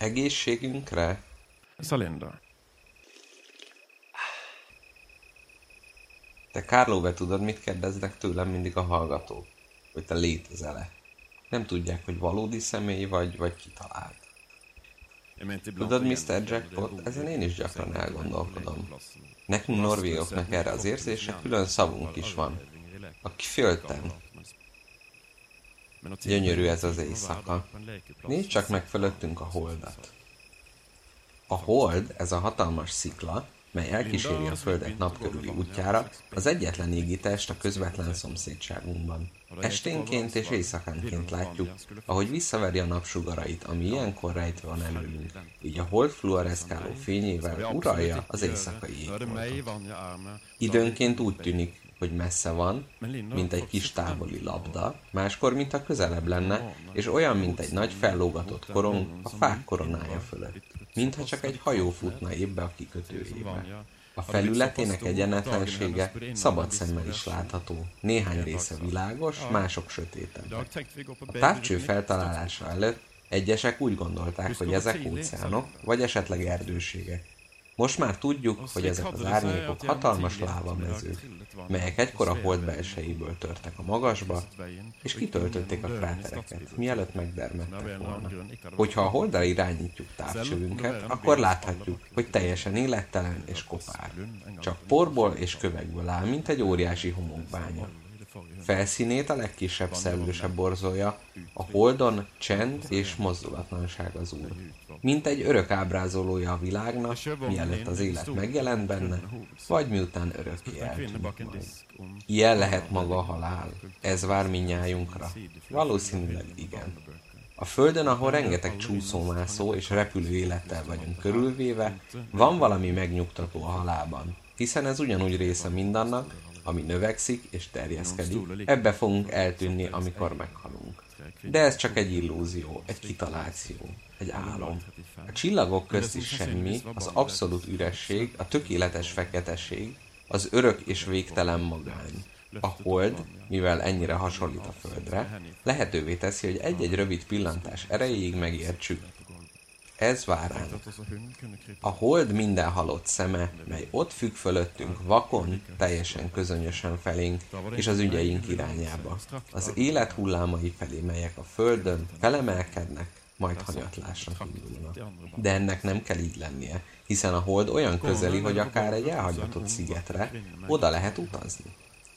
Egészségünkre? Salinda. Te Kárlóve tudod, mit kérdeznek tőlem mindig a hallgatók? Hogy te létezel-e? Nem tudják, hogy valódi személy vagy, vagy kitalált. Tudod, Mr. Jackpot, ezen én is gyakran elgondolkodom. Nekünk norvégoknak erre az érzése külön szavunk is van. A kifölten. Gyönyörű ez az éjszaka. Nézd csak meg fölöttünk a holdat. A hold, ez a hatalmas szikla, mely elkíséri a Földet napkörüli útjára, az egyetlen égitest a közvetlen szomszédságunkban. Esténként és éjszakánként látjuk, ahogy visszaveri a napsugarait, ami ilyenkor rejtve van előlünk, így a hold fluoreszkáló fényével uralja az éjszakai égboltot. Időnként úgy tűnik, hogy messze van, mint egy kis távoli labda, máskor, mintha közelebb lenne, és olyan, mint egy nagy fellógatott korong a fák koronája fölött. Mintha csak egy hajó futna évbe a kikötőjébe. A felületének egyenetlensége szabad szemmel is látható. Néhány része világos, mások sötétebb. A távcső feltalálása előtt egyesek úgy gondolták, hogy ezek óceánok, vagy esetleg erdőségek. Most már tudjuk, hogy ezek az árnyékok hatalmas lávamezők, melyek egykor a hold belsejéből törtek a magasba, és kitöltötték a krátereket, mielőtt megdermedtek volna. Hogyha a holdra irányítjuk távcsövünket, akkor láthatjuk, hogy teljesen élettelen és kopár. Csak porból és kövekből áll, mint egy óriási homokbánya. Felszínét a legkisebb szellőse borzolja, a holdon csend és mozdulatlanság az úr. Mint egy örök ábrázolója a világnak, mielőtt az élet megjelent benne, vagy miután örökké eltűnik majd. Ilyen lehet maga a halál. Ez vár minnyájunkra. Valószínűleg igen. A Földön, ahol rengeteg csúszómászó és repülő élettel vagyunk körülvéve, van valami megnyugtató a halálban, hiszen ez ugyanúgy része mindannak, ami növekszik és terjeszkedik, ebbe fogunk eltűnni, amikor meghalunk. De ez csak egy illúzió, egy kitaláció, egy álom. A csillagok közt is semmi, az abszolút üresség, a tökéletes feketeség, az örök és végtelen magány. A hold, mivel ennyire hasonlít a Földre, lehetővé teszi, hogy egy-egy rövid pillantás erejéig megértsük, ez vár ránk. A hold minden halott szeme, mely ott függ fölöttünk vakon, teljesen közönösen felénk, és az ügyeink irányába. Az élet hullámai felé, melyek a földön felemelkednek, majd hanyatlásra indulnak. De ennek nem kell így lennie, hiszen a hold olyan közeli, hogy akár egy elhagyatott szigetre oda lehet utazni.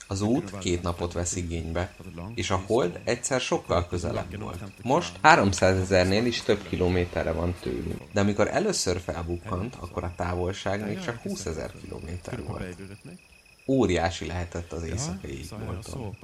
Az út két napot vesz igénybe, és a hold egyszer sokkal közelebb volt. Most 300 ezernél is több kilométerre van tőlünk. De amikor először felbukkant, akkor a távolság még csak 20 ezer kilométer volt. Óriási lehetett az éjszakai égbolton.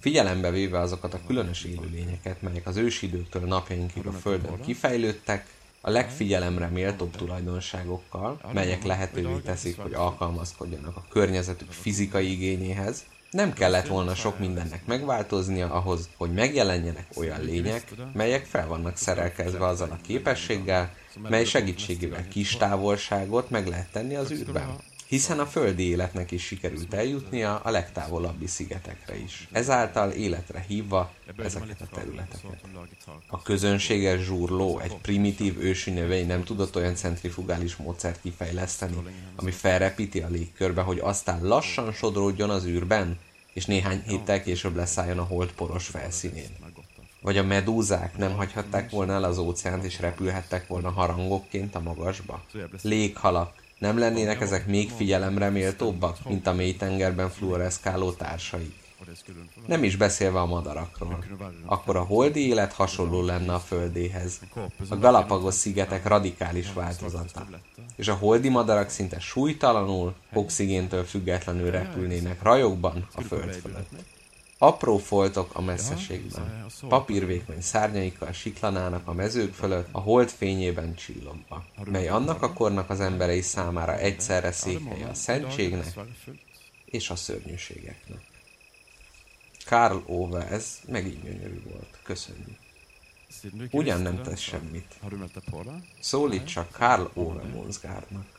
Figyelembe véve azokat a különös élőlényeket, melyek az ősidőktől napjainkig a Földön kifejlődtek, a legfigyelemre méltóbb tulajdonságokkal, melyek lehetővé teszik, hogy alkalmazkodjanak a környezetük fizikai igényéhez, nem kellett volna sok mindennek megváltoznia ahhoz, hogy megjelenjenek olyan lények, melyek fel vannak szerelkezve azzal a képességgel, mely segítségével kis távolságot meg lehet tenni az űrben hiszen a földi életnek is sikerült eljutnia a legtávolabbi szigetekre is. Ezáltal életre hívva ezeket a területeket. A közönséges zsúrló, egy primitív ősi növény nem tudott olyan centrifugális módszert kifejleszteni, ami felrepíti a légkörbe, hogy aztán lassan sodródjon az űrben, és néhány héttel később leszálljon a hold poros felszínén. Vagy a medúzák nem hagyhatták volna el az óceánt, és repülhettek volna harangokként a magasba? Léghalak, nem lennének ezek még figyelemre méltóbbak, mint a mélytengerben fluoreszkáló társai? Nem is beszélve a madarakról. Akkor a holdi élet hasonló lenne a földéhez. A Galapagos szigetek radikális változata. És a holdi madarak szinte súlytalanul, oxigéntől függetlenül repülnének rajokban a föld fölött. Apró foltok a messzeségben, papírvékony szárnyaikkal siklanának a mezők fölött, a hold fényében csillogva, mely annak a kornak az emberei számára egyszerre székhelye a szentségnek és a szörnyűségeknek. Karl Ove, ez megint gyönyörű volt. Köszönjük. Ugyan nem tesz semmit. Szólít csak Karl Ove Monsgárnak.